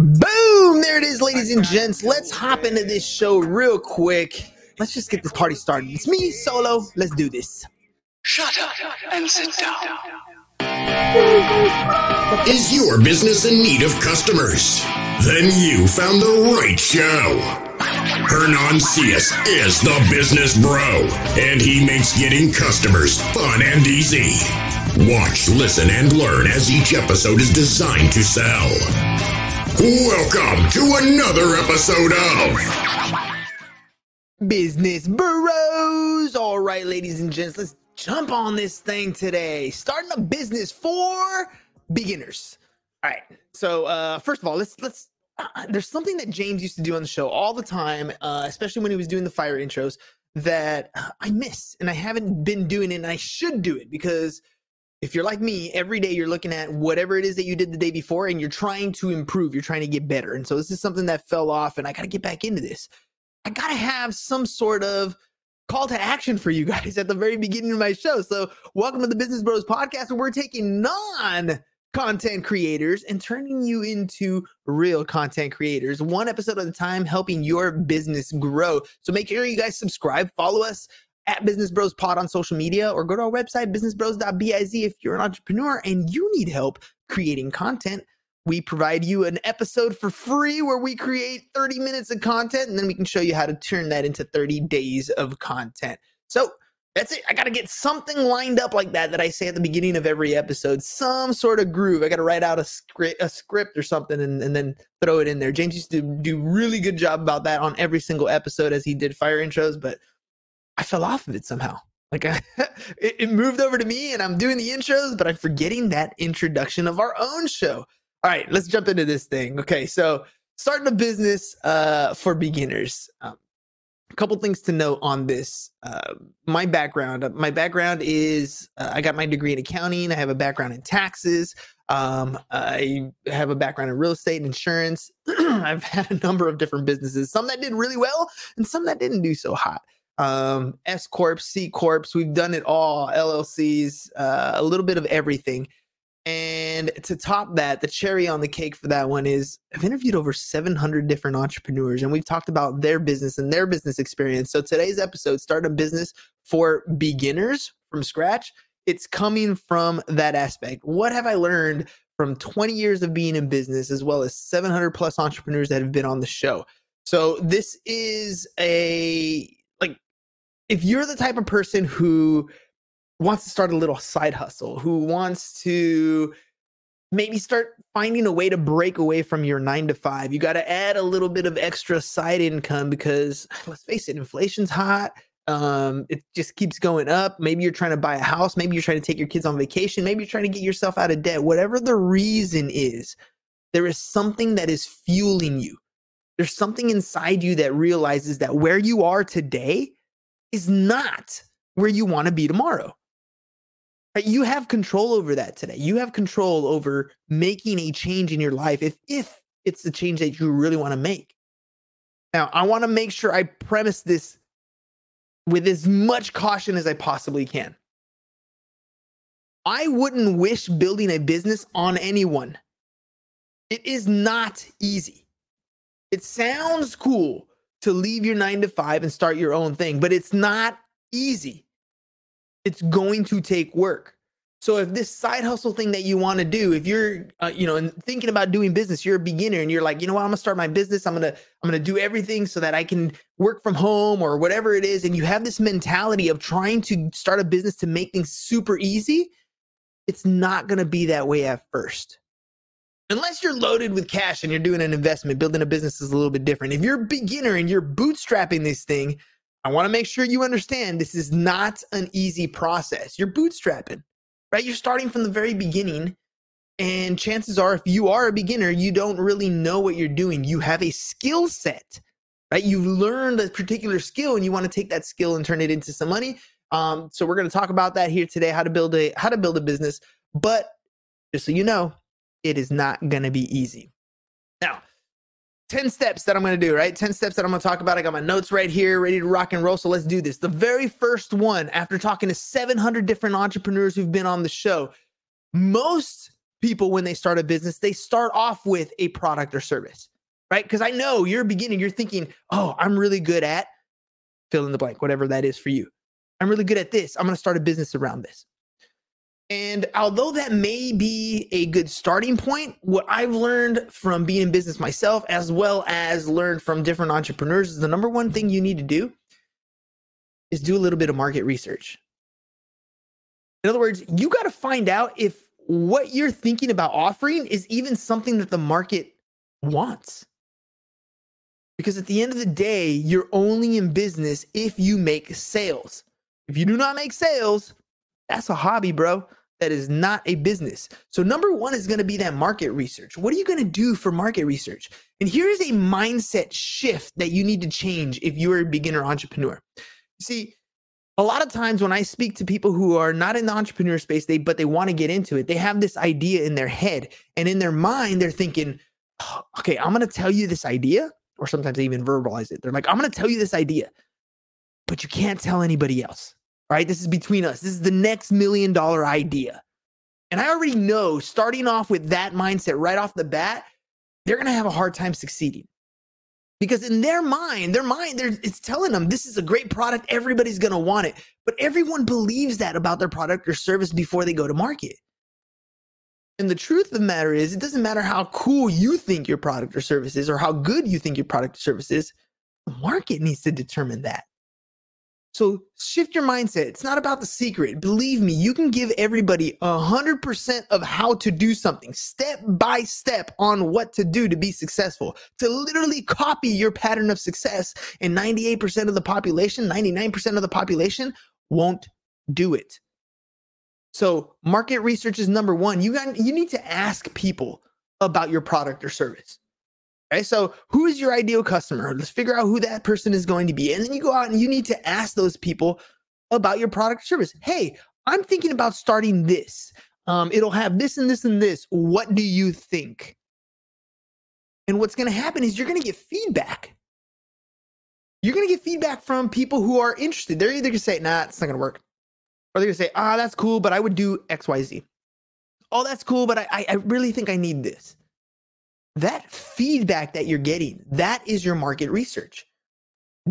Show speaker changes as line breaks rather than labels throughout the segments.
Boom! There it is, ladies and gents. Let's hop into this show real quick. Let's just get this party started. It's me, Solo. Let's do this.
Shut up and sit down.
Is your business in need of customers? Then you found the right show. Hernan Cias is the business bro, and he makes getting customers fun and easy. Watch, listen, and learn as each episode is designed to sell. Welcome to another episode of
Business Bros. All right, ladies and gents, let's jump on this thing today. Starting a business for beginners. All right. So, uh, first of all, let's let's. Uh, there's something that James used to do on the show all the time, uh, especially when he was doing the fire intros, that uh, I miss, and I haven't been doing it, and I should do it because if you're like me, every day you're looking at whatever it is that you did the day before and you're trying to improve, you're trying to get better. And so this is something that fell off and I got to get back into this. I got to have some sort of call to action for you guys at the very beginning of my show. So, welcome to the Business Bros podcast where we're taking non content creators and turning you into real content creators, one episode at a time, helping your business grow. So, make sure you guys subscribe, follow us at Business Bros Pod on social media or go to our website, businessbros.biz. If you're an entrepreneur and you need help creating content, we provide you an episode for free where we create 30 minutes of content and then we can show you how to turn that into 30 days of content. So that's it. I got to get something lined up like that that I say at the beginning of every episode, some sort of groove. I got to write out a script, a script or something and, and then throw it in there. James used to do really good job about that on every single episode as he did fire intros, but I fell off of it somehow. Like I, it, it moved over to me and I'm doing the intros, but I'm forgetting that introduction of our own show. All right, let's jump into this thing. Okay, so starting a business uh, for beginners. Um, a couple things to note on this. Uh, my background. Uh, my background is uh, I got my degree in accounting. I have a background in taxes. Um, I have a background in real estate and insurance. I've had a number of different businesses. Some that did really well, and some that didn't do so hot um, S corps, C corps. We've done it all. LLCs, uh, a little bit of everything. And to top that, the cherry on the cake for that one is I've interviewed over 700 different entrepreneurs and we've talked about their business and their business experience. So today's episode, Start a Business for Beginners from Scratch, it's coming from that aspect. What have I learned from 20 years of being in business, as well as 700 plus entrepreneurs that have been on the show? So this is a if you're the type of person who wants to start a little side hustle, who wants to maybe start finding a way to break away from your nine to five, you got to add a little bit of extra side income because let's face it, inflation's hot. Um, it just keeps going up. Maybe you're trying to buy a house. Maybe you're trying to take your kids on vacation. Maybe you're trying to get yourself out of debt. Whatever the reason is, there is something that is fueling you. There's something inside you that realizes that where you are today is not where you want to be tomorrow. Right? You have control over that today. You have control over making a change in your life if if it's the change that you really want to make. Now, I want to make sure I premise this with as much caution as I possibly can. I wouldn't wish building a business on anyone. It is not easy. It sounds cool to leave your nine to five and start your own thing, but it's not easy. It's going to take work. So if this side hustle thing that you want to do, if you're, uh, you know, thinking about doing business, you're a beginner and you're like, you know what, I'm gonna start my business. I'm gonna, I'm gonna do everything so that I can work from home or whatever it is. And you have this mentality of trying to start a business to make things super easy. It's not gonna be that way at first unless you're loaded with cash and you're doing an investment, building a business is a little bit different. If you're a beginner and you're bootstrapping this thing, I want to make sure you understand this is not an easy process. You're bootstrapping, right? You're starting from the very beginning. And chances are, if you are a beginner, you don't really know what you're doing. You have a skill set, right? You've learned a particular skill and you want to take that skill and turn it into some money. Um, so we're going to talk about that here today, how to build a how to build a business. But just so you know, it is not going to be easy. Now, 10 steps that I'm going to do, right? 10 steps that I'm going to talk about. I got my notes right here, ready to rock and roll. So let's do this. The very first one, after talking to 700 different entrepreneurs who've been on the show, most people when they start a business, they start off with a product or service, right? Because I know you're beginning, you're thinking, oh, I'm really good at fill in the blank, whatever that is for you. I'm really good at this. I'm going to start a business around this. And although that may be a good starting point, what I've learned from being in business myself, as well as learned from different entrepreneurs, is the number one thing you need to do is do a little bit of market research. In other words, you got to find out if what you're thinking about offering is even something that the market wants. Because at the end of the day, you're only in business if you make sales. If you do not make sales, that's a hobby, bro that is not a business. So, number one is going to be that market research. What are you going to do for market research? And here's a mindset shift that you need to change if you're a beginner entrepreneur. See, a lot of times when I speak to people who are not in the entrepreneur space, they but they want to get into it, they have this idea in their head and in their mind, they're thinking, oh, okay, I'm going to tell you this idea, or sometimes they even verbalize it. They're like, I'm going to tell you this idea, but you can't tell anybody else right? This is between us. This is the next million dollar idea. And I already know starting off with that mindset right off the bat, they're going to have a hard time succeeding. Because in their mind, their mind, it's telling them this is a great product. Everybody's going to want it. But everyone believes that about their product or service before they go to market. And the truth of the matter is, it doesn't matter how cool you think your product or service is or how good you think your product or service is, the market needs to determine that. So shift your mindset. It's not about the secret. Believe me, you can give everybody a hundred percent of how to do something step by step on what to do to be successful, to literally copy your pattern of success. And 98% of the population, 99% of the population won't do it. So market research is number one. You got, you need to ask people about your product or service. Okay, so who is your ideal customer? Let's figure out who that person is going to be. And then you go out and you need to ask those people about your product or service. Hey, I'm thinking about starting this. Um, it'll have this and this and this. What do you think? And what's going to happen is you're going to get feedback. You're going to get feedback from people who are interested. They're either going to say, nah, it's not going to work. Or they're going to say, ah, that's cool, but I would do XYZ. Oh, that's cool, but I, I really think I need this that feedback that you're getting, that is your market research.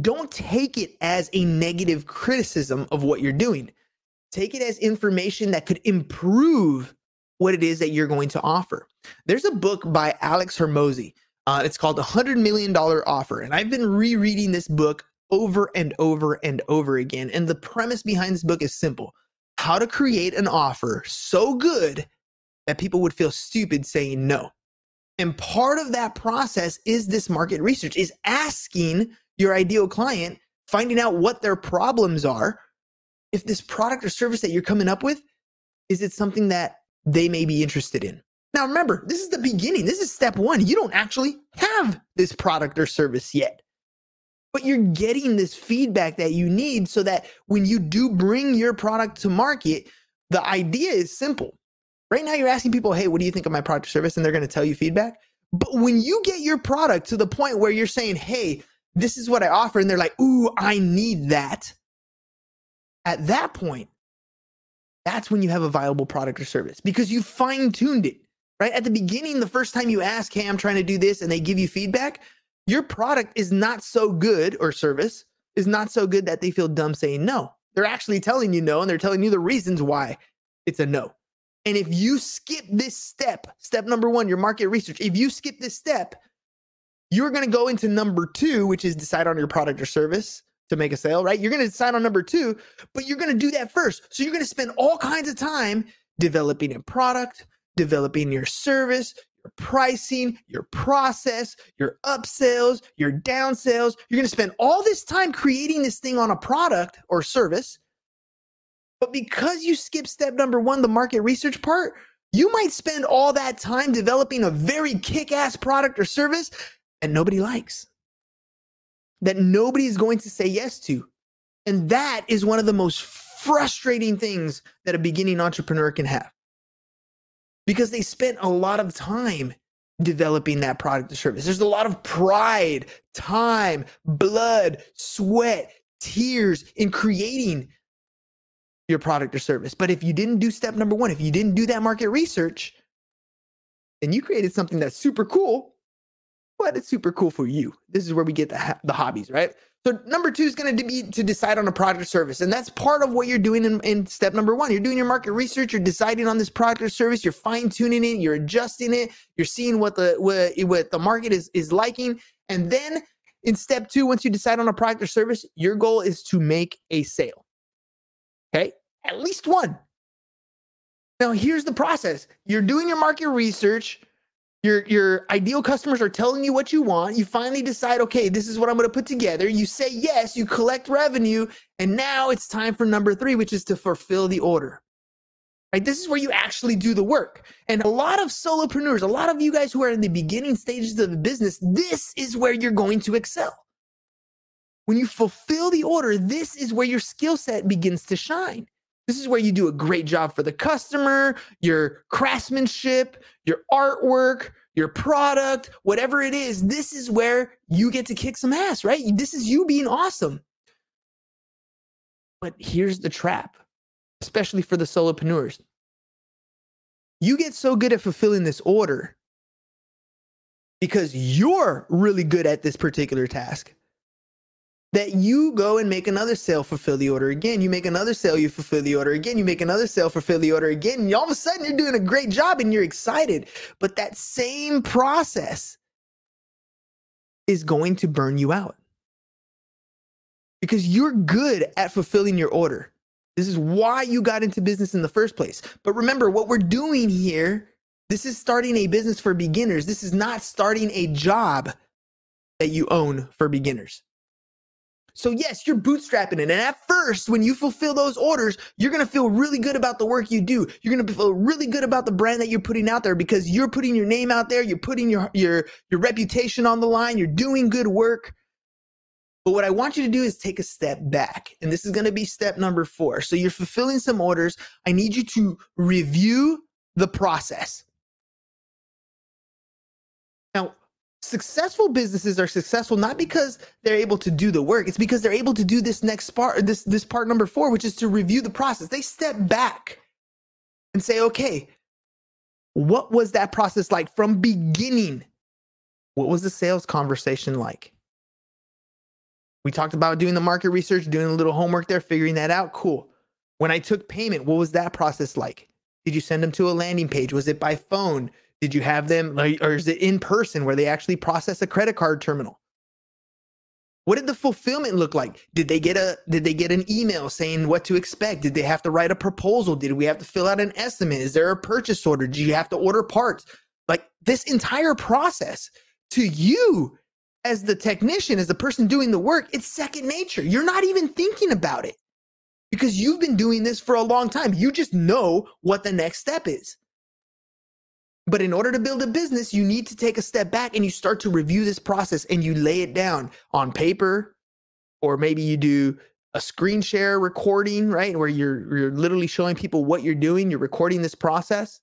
Don't take it as a negative criticism of what you're doing. Take it as information that could improve what it is that you're going to offer. There's a book by Alex Hormozi. Uh, it's called $100 Million Offer. And I've been rereading this book over and over and over again. And the premise behind this book is simple how to create an offer so good that people would feel stupid saying no. And part of that process is this market research, is asking your ideal client, finding out what their problems are. If this product or service that you're coming up with, is it something that they may be interested in? Now, remember, this is the beginning. This is step one. You don't actually have this product or service yet, but you're getting this feedback that you need so that when you do bring your product to market, the idea is simple Right now, you're asking people, hey, what do you think of my product or service? And they're going to tell you feedback. But when you get your product to the point where you're saying, hey, this is what I offer, and they're like, ooh, I need that. At that point, that's when you have a viable product or service because you fine tuned it, right? At the beginning, the first time you ask, hey, I'm trying to do this, and they give you feedback, your product is not so good or service is not so good that they feel dumb saying no. They're actually telling you no, and they're telling you the reasons why it's a no. And if you skip this step, step number one, your market research, if you skip this step, you're going to go into number two, which is decide on your product or service to make a sale, right? You're going to decide on number two, but you're going to do that first. So you're going to spend all kinds of time developing a product, developing your service, your pricing, your process, your upsells, your downsells. You're going to spend all this time creating this thing on a product or service but because you skip step number one, the market research part, you might spend all that time developing a very kick ass product or service that nobody likes, that nobody is going to say yes to. And that is one of the most frustrating things that a beginning entrepreneur can have because they spent a lot of time developing that product or service. There's a lot of pride, time, blood, sweat, tears in creating your product or service. But if you didn't do step number one, if you didn't do that market research, then you created something that's super cool, but it's super cool for you. This is where we get the, the hobbies, right? So number two is going to be to decide on a product or service. And that's part of what you're doing in, in step number one. You're doing your market research, you're deciding on this product or service, you're fine tuning it, you're adjusting it, you're seeing what the what, what the market is is liking. And then in step two, once you decide on a product or service, your goal is to make a sale. Okay. At least one. Now, here's the process. You're doing your market research, your your ideal customers are telling you what you want. You finally decide okay this is what i'm going to put together. You say yes you collect revenue and now it's time for number 3 which is to fulfill the order. Right? This is where you actually do the work. And a lot of solopreneurs a lot of you guys who are in the beginning stages of the business this is where you're going to excel. When you fulfill the order this is where your skill set begins to shine this is where you do a great job for the customer, your craftsmanship, your artwork, your product, whatever it is. This is where you get to kick some ass, right? This is you being awesome. But here's the trap, especially for the solopreneurs. You get so good at fulfilling this order because you're really good at this particular task that you go and make another sale, fulfill the order again. You make another sale, you fulfill the order again. You make another sale, fulfill the order again. And all of a sudden, you're doing a great job and you're excited. But that same process is going to burn you out because you're good at fulfilling your order. This is why you got into business in the first place. But remember, what we're doing here, this is starting a business for beginners. This is not starting a job that you own for beginners. So, yes, you're bootstrapping it. And at first, when you fulfill those orders, you're going to feel really good about the work you do. You're going to feel really good about the brand that you're putting out there because you're putting your name out there, you're putting your, your, your reputation on the line, you're doing good work. But what I want you to do is take a step back. And this is going to be step number four. So, you're fulfilling some orders. I need you to review the process. Successful businesses are successful not because they're able to do the work it's because they're able to do this next part this this part number 4 which is to review the process. They step back and say okay what was that process like from beginning? What was the sales conversation like? We talked about doing the market research doing a little homework there figuring that out. Cool. When i took payment what was that process like? Did you send them to a landing page? Was it by phone did you have them, or is it in person where they actually process a credit card terminal? What did the fulfillment look like? Did they get a did they get an email saying what to expect? Did they have to write a proposal? Did we have to fill out an estimate? Is there a purchase order? Do you have to order parts? Like this entire process to you as the technician, as the person doing the work, it's second nature. You're not even thinking about it because you've been doing this for a long time. You just know what the next step is. But in order to build a business, you need to take a step back and you start to review this process and you lay it down on paper, or maybe you do a screen share recording, right? Where you're you're literally showing people what you're doing, you're recording this process.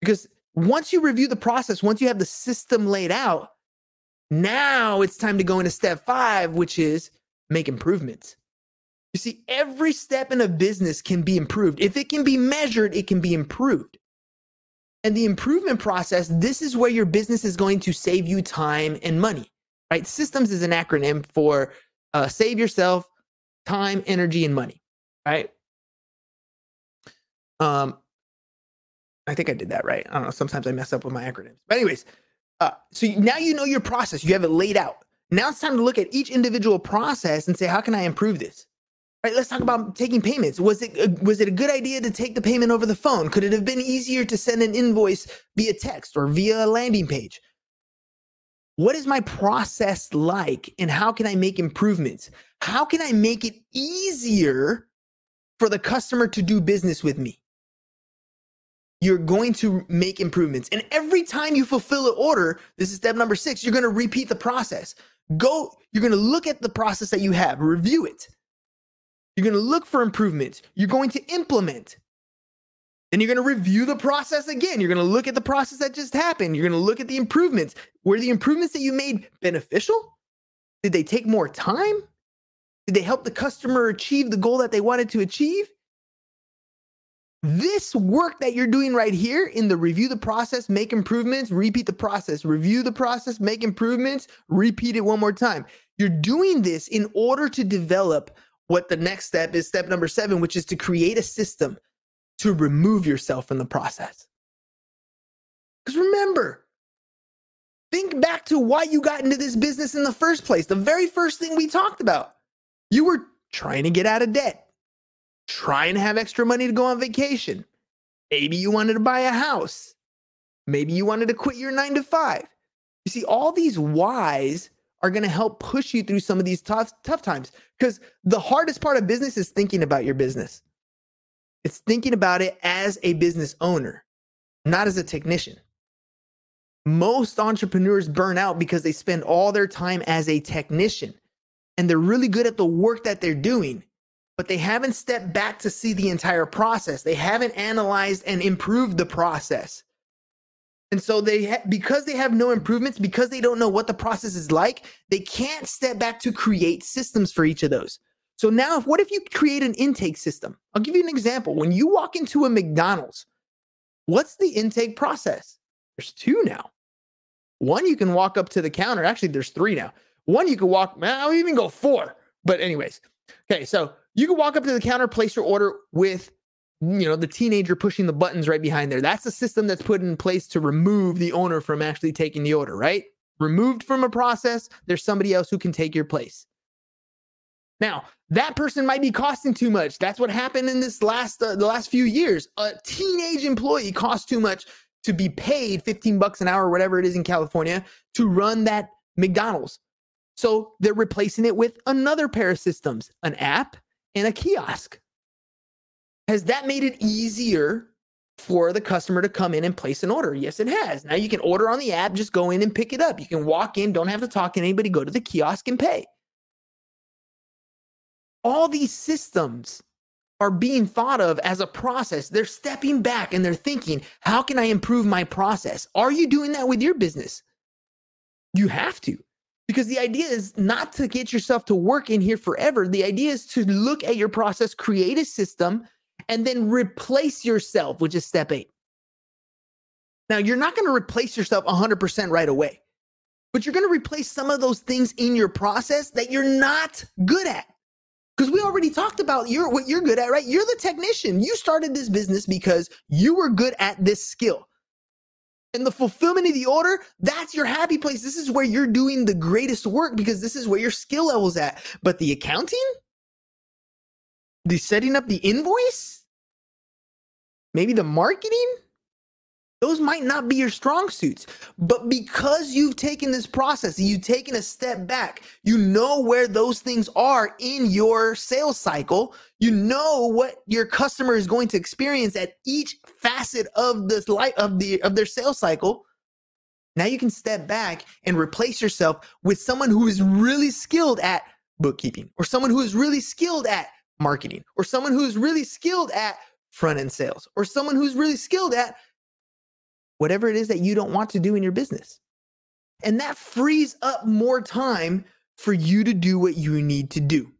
Because once you review the process, once you have the system laid out, now it's time to go into step five, which is make improvements. You see, every step in a business can be improved. If it can be measured, it can be improved. And the improvement process, this is where your business is going to save you time and money, right? Systems is an acronym for uh, save yourself time, energy, and money, right? Um, I think I did that right. I don't know. Sometimes I mess up with my acronyms. But anyways, uh, so now you know your process. You have it laid out. Now it's time to look at each individual process and say, how can I improve this? Right let's talk about taking payments. Was it a, was it a good idea to take the payment over the phone? Could it have been easier to send an invoice via text or via a landing page? What is my process like and how can i make improvements? How can i make it easier for the customer to do business with me? You're going to make improvements. And every time you fulfill an order this is step number 6 you're going to repeat the process. Go you're going to look at the process that you have review it you're going to look for improvements. You're going to implement. Then you're going to review the process again. You're going to look at the process that just happened. You're going to look at the improvements. Were the improvements that you made beneficial? Did they take more time? Did they help the customer achieve the goal that they wanted to achieve? this work that you're doing right here in the review the process, make improvements, repeat the process, review the process, make improvements, repeat it one more time. You're doing this in order to develop what the next step is, step number seven, which is to create a system to remove yourself from the process. Because remember, think back to why you got into this business in the first place. The very first thing we talked about, you were trying to get out of debt try and have extra money to go on vacation. Maybe you wanted to buy a house. Maybe you wanted to quit your nine to five. You see, all these whys are going to help push you through some of these tough, tough times because the hardest part of business is thinking about your business. It's thinking about it as a business owner, not as a technician. Most entrepreneurs burn out because they spend all their time as a technician and they're really good at the work that they're doing but they haven't stepped back to see the entire process. They haven't analyzed and improved the process. And so they ha- because they have no improvements, because they don't know what the process is like, they can't step back to create systems for each of those. So now if, what if you create an intake system? I'll give you an example. When you walk into a McDonald's, what's the intake process? There's two now. One you can walk up to the counter. Actually, there's three now. One you can walk, I'll even go four. But anyways, okay, so you can walk up to the counter, place your order with you know the teenager pushing the buttons right behind there. That's a system that's put in place to remove the owner from actually taking the order, right? Removed from a process, there's somebody else who can take your place. Now, that person might be costing too much. That's what happened in this last uh, the last few years. A teenage employee costs too much to be paid 15 bucks an hour or whatever it is in California to run that McDonald's. So they're replacing it with another pair of systems, an app and a kiosk. Has that made it easier for the customer to come in and place an order? Yes, it has. Now you can order on the app, just go in and pick it up. You can walk in, don't have to talk to anybody, go to the kiosk and pay. All these systems are being thought of as a process. They're stepping back and they're thinking, how can I improve my process? Are you doing that with your business? You have to because the idea is not to get yourself to work in here forever. The idea is to look at your process, create a system, and then replace yourself, which is step eight. Now, you're not going to replace yourself 100% right away, but you're going to replace some of those things in your process that you're not good at. Because we already talked about your, what you're good at, right? You're the technician. You started this business because you were good at this skill and the fulfillment of the order, that's your happy place. This is where you're doing the greatest work because this is where your skill level's at. But the accounting, the setting up the invoice, maybe the marketing, those might not be your strong suits. But because you've taken this process, you've taken a step back, you know where those things are in your sales cycle. You know what your customer is going to experience at each facet of this light of the of their sales cycle. Now you can step back and replace yourself with someone who is really skilled at bookkeeping or someone who is really skilled at marketing or someone who is really skilled at front end sales or someone who's really skilled at whatever it is that you don't want to do in your business. And that frees up more time for you to do what you need to do.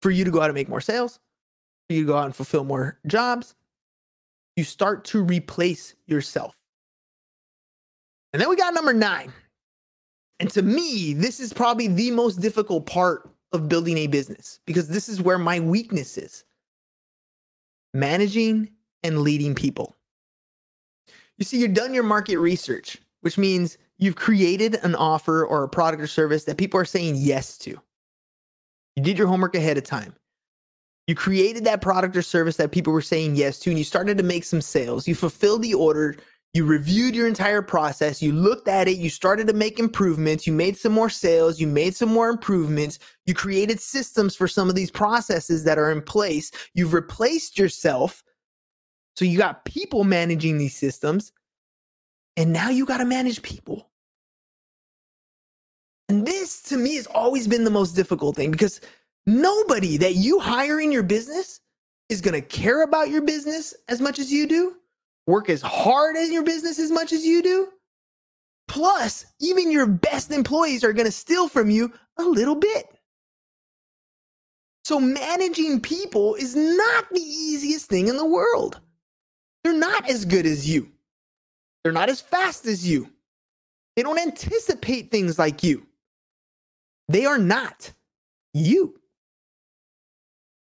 For you to go out and make more sales, for you to go out and fulfill more jobs. You start to replace yourself. And then we got number nine. And to me, this is probably the most difficult part of building a business because this is where my weakness is managing and leading people. You see, you've done your market research, which means you've created an offer or a product or service that people are saying yes to. You did your homework ahead of time. You created that product or service that people were saying yes to, and you started to make some sales. You fulfilled the order. You reviewed your entire process. You looked at it. You started to make improvements. You made some more sales. You made some more improvements. You created systems for some of these processes that are in place. You've replaced yourself so you got people managing these systems, and now you got to manage people. And this to me has always been the most difficult thing because nobody that you hire in your business is going to care about your business as much as you do, work as hard in your business as much as you do. Plus, even your best employees are going to steal from you a little bit. So managing people is not the easiest thing in the world. They're not as good as you. They're not as fast as you. They don't anticipate things like you. They are not you.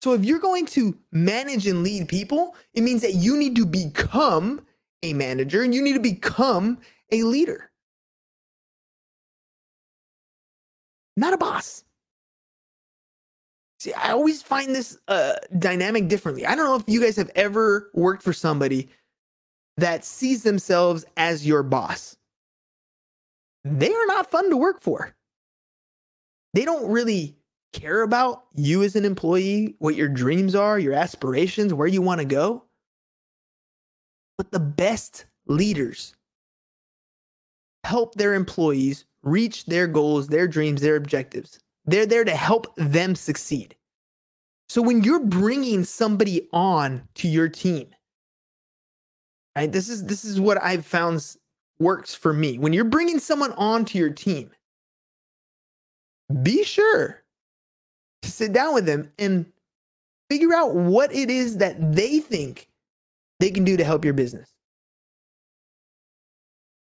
So if you're going to manage and lead people, it means that you need to become a manager and you need to become a leader. Not a boss. See, I always find this uh, dynamic differently. I don't know if you guys have ever worked for somebody that sees themselves as your boss. They are not fun to work for. They don't really care about you as an employee, what your dreams are, your aspirations, where you want to go. But the best leaders help their employees reach their goals, their dreams, their objectives. They're there to help them succeed. So when you're bringing somebody on to your team, right? This is this is what I've found works for me. When you're bringing someone on to your team, be sure to sit down with them and figure out what it is that they think they can do to help your business.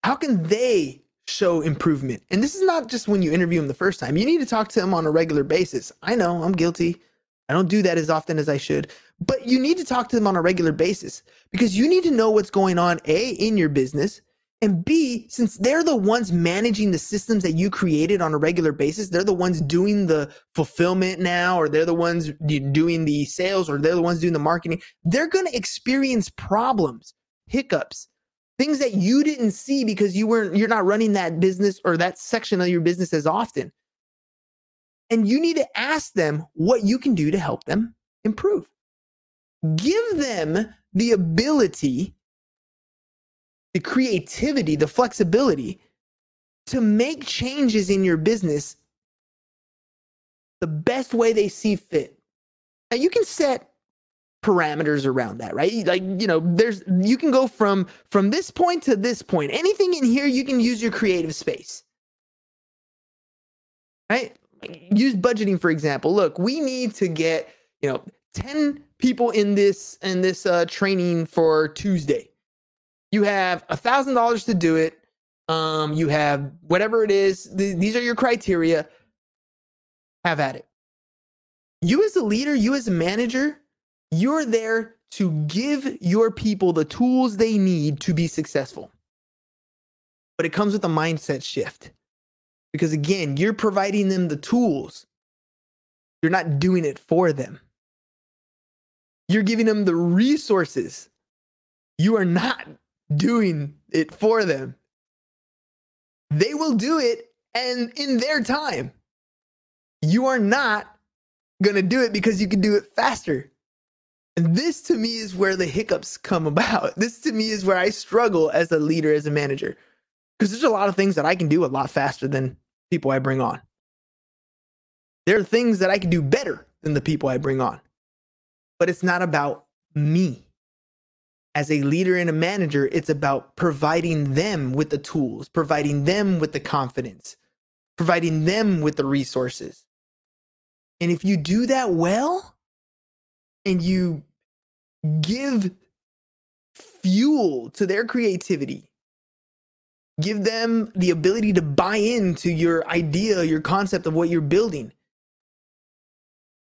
How can they show improvement? And this is not just when you interview them the first time. You need to talk to them on a regular basis. I know I'm guilty. I don't do that as often as I should, but you need to talk to them on a regular basis because you need to know what's going on A in your business and B, since they're the ones managing the systems that you created on a regular basis, they're the ones doing the fulfillment now, or they're the ones doing the sales, or they're the ones doing the marketing. They're going to experience problems, hiccups, things that you didn't see because you weren't, you're not running that business or that section of your business as often. And you need to ask them what you can do to help them improve. Give them the ability the creativity, the flexibility to make changes in your business the best way they see fit. Now you can set parameters around that, right? Like, you know, there's you can go from from this point to this point. Anything in here you can use your creative space. Right? Use budgeting for example. Look, we need to get, you know, 10 people in this in this uh training for Tuesday you have a thousand dollars to do it. Um, you have whatever it is. Th- these are your criteria. Have at it. You as a leader, you as a manager, you're there to give your people the tools they need to be successful. But it comes with a mindset shift. Because again, you're providing them the tools. You're not doing it for them. You're giving them the resources. You are not doing it for them. They will do it and in their time. You are not going to do it because you can do it faster. And this to me is where the hiccups come about. This to me is where I struggle as a leader, as a manager, because there's a lot of things that I can do a lot faster than people I bring on. There are things that I can do better than the people I bring on, but it's not about me as a leader and a manager, it's about providing them with the tools, providing them with the confidence, providing them with the resources. And if you do that well and you give fuel to their creativity, give them the ability to buy into your idea, your concept of what you're building,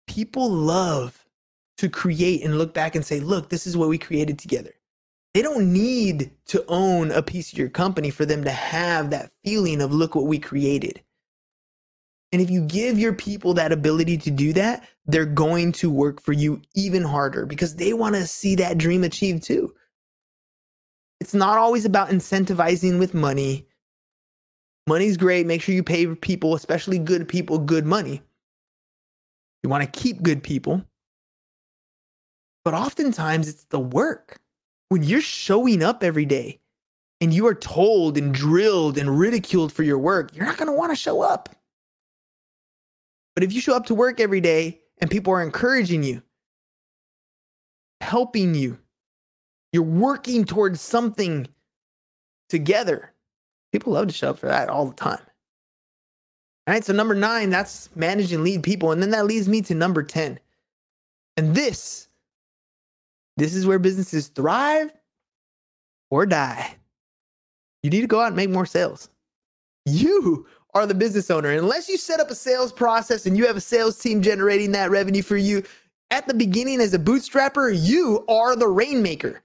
people love to create and look back and say, look, this is what we created together. They don't need to own a piece of your company for them to have that feeling of, look what we created. And if you give your people that ability to do that, they're going to work for you even harder because they want to see that dream achieved too. It's not always about incentivizing with money. Money's great. Make sure you pay people, especially good people, good money. You want to keep good people. But oftentimes it's the work. When you're showing up every day and you are told and drilled and ridiculed for your work, you're not going to want to show up. But if you show up to work every day and people are encouraging you, helping you, you're working towards something together, people love to show up for that all the time. All right, so number nine, that's manage and lead people. And then that leads me to number 10. And this, this is where businesses thrive or die. You need to go out and make more sales. You are the business owner. Unless you set up a sales process and you have a sales team generating that revenue for you, at the beginning as a bootstrapper, you are the rainmaker.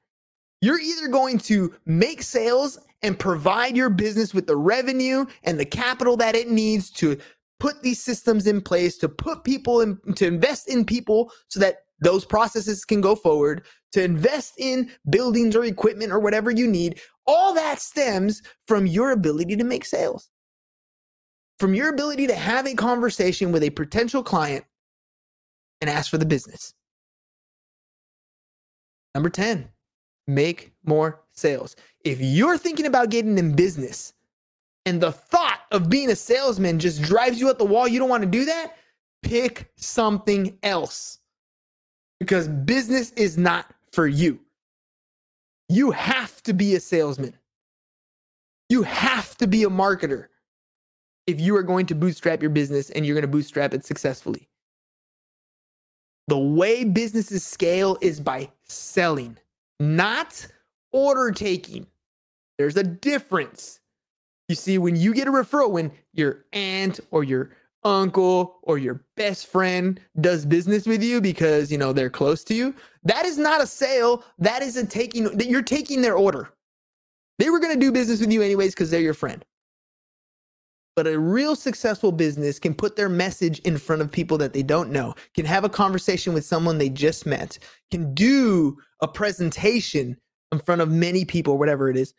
You're either going to make sales and provide your business with the revenue and the capital that it needs to put these systems in place, to put people in, to invest in people so that those processes can go forward, to invest in buildings or equipment or whatever you need. All that stems from your ability to make sales, from your ability to have a conversation with a potential client and ask for the business. Number 10, make more sales. If you're thinking about getting in business and the thought of being a salesman just drives you at the wall, you don't want to do that, pick something else because business is not for you. You have to be a salesman. You have to be a marketer if you are going to bootstrap your business and you're going to bootstrap it successfully. The way businesses scale is by selling, not order taking. There's a difference. You see, when you get a referral, when your aunt or your uncle or your best friend does business with you because you know they're close to you, that is not a sale. That is a taking that you're taking their order. They were going to do business with you anyways because they're your friend. But a real successful business can put their message in front of people that they don't know, can have a conversation with someone they just met, can do a presentation in front of many people, whatever it is,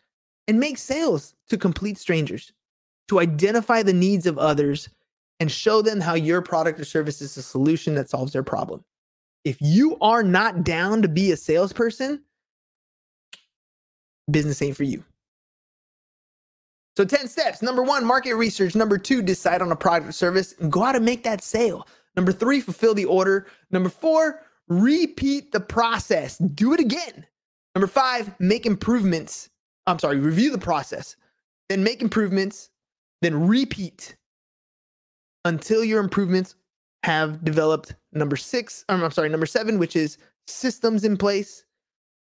and make sales to complete strangers, to identify the needs of others and show them how your product or service is a solution that solves their problem. If you are not down to be a salesperson, business ain't for you. So 10 steps. Number one, market research. Number two, decide on a product or service and go out and make that sale. Number three, fulfill the order. Number four, repeat the process. Do it again. Number five, make improvements. I'm sorry, review the process, then make improvements, then repeat until your improvements have developed. Number six, or I'm sorry, number seven, which is systems in place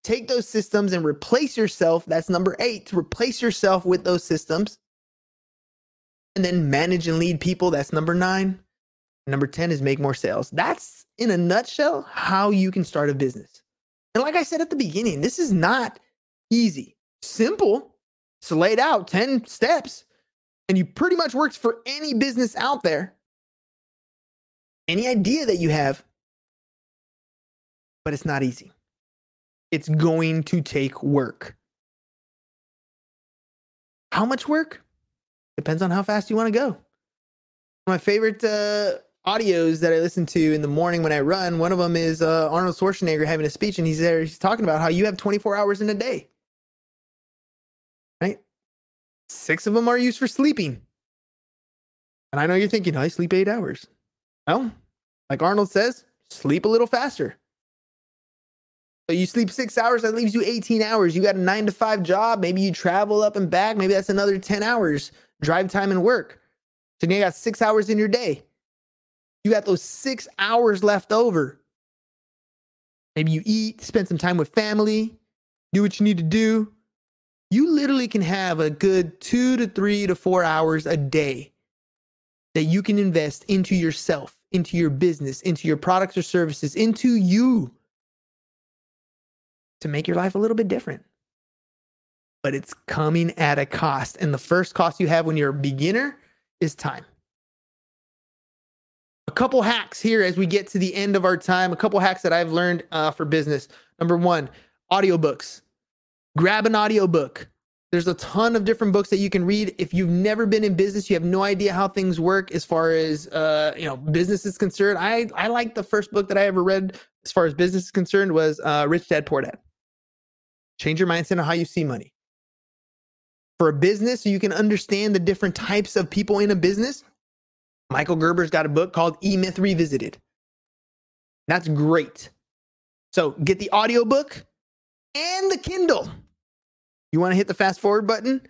take those systems and replace yourself. That's number eight, replace yourself with those systems. And then manage and lead people. That's number nine. Number 10 is make more sales. That's in a nutshell how you can start a business. And like I said at the beginning, this is not easy. Simple. It's laid out 10 steps. And you pretty much works for any business out there. Any idea that you have. But it's not easy it's going to take work. How much work? Depends on how fast you want to go. My favorite uh, audios that I listen to in the morning when I run, one of them is uh, Arnold Schwarzenegger having a speech, and he's there. He's talking about how you have 24 hours in a day? Six of them are used for sleeping. And I know you're thinking, I sleep eight hours. Well, like Arnold says, sleep a little faster. So you sleep six hours, that leaves you 18 hours. You got a nine to five job. Maybe you travel up and back. Maybe that's another 10 hours drive time and work. So you got six hours in your day. You got those six hours left over. Maybe you eat, spend some time with family, do what you need to do. You literally can have a good two to three to four hours a day that you can invest into yourself, into your business, into your products or services, into you to make your life a little bit different. But it's coming at a cost. And the first cost you have when you're a beginner is time. A couple hacks here as we get to the end of our time, a couple hacks that I've learned uh, for business. Number one, audiobooks. Grab an audiobook. There's a ton of different books that you can read. If you've never been in business, you have no idea how things work as far as uh, you know business is concerned. I I like the first book that I ever read as far as business is concerned was uh, Rich Dad Poor Dad. Change your mindset on how you see money. For a business, so you can understand the different types of people in a business. Michael Gerber's got a book called E Myth Revisited. That's great. So get the audiobook and the Kindle. You want to hit the fast forward button?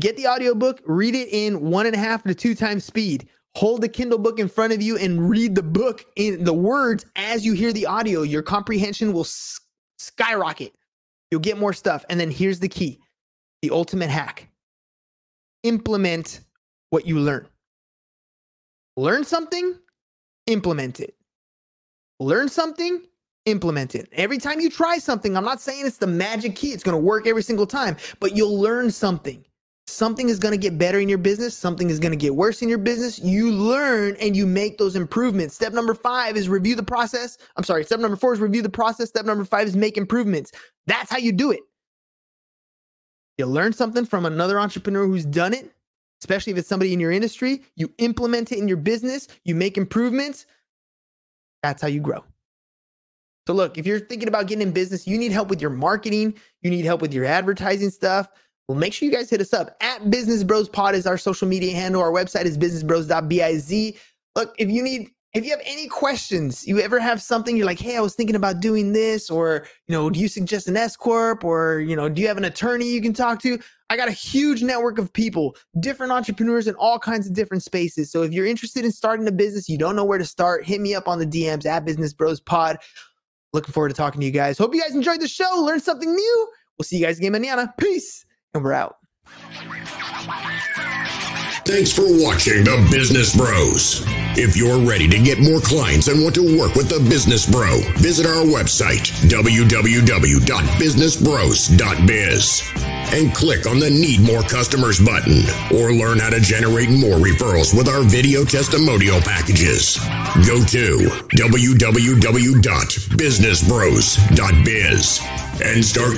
Get the audiobook, read it in one and a half to two times speed. Hold the Kindle book in front of you and read the book in the words as you hear the audio. Your comprehension will skyrocket. You'll get more stuff. And then here's the key the ultimate hack implement what you learn. Learn something, implement it. Learn something, implement it. Every time you try something, I'm not saying it's the magic key, it's going to work every single time, but you'll learn something. Something is going to get better in your business, something is going to get worse in your business. You learn and you make those improvements. Step number five is review the process. I'm sorry, step number four is review the process. Step number five is make improvements. That's how you do it. You learn something from another entrepreneur who's done it, especially if it's somebody in your industry. You implement it in your business, you make improvements. That's how you grow. So, look, if you're thinking about getting in business, you need help with your marketing, you need help with your advertising stuff. Well, make sure you guys hit us up at Business Bros Pod is our social media handle. Our website is businessbros.biz. Look, if you need if you have any questions, you ever have something you're like, hey, I was thinking about doing this, or you know, do you suggest an S corp, or you know, do you have an attorney you can talk to? I got a huge network of people, different entrepreneurs in all kinds of different spaces. So if you're interested in starting a business, you don't know where to start, hit me up on the DMs at Business Bros Pod. Looking forward to talking to you guys. Hope you guys enjoyed the show, learned something new. We'll see you guys again mañana. Peace, and we're out.
Thanks for watching The Business Bros. If you're ready to get more clients and want to work with the Business Bro, visit our website, www.businessbros.biz, and click on the Need More Customers button, or learn how to generate more referrals with our video testimonial packages. Go to www.businessbros.biz and start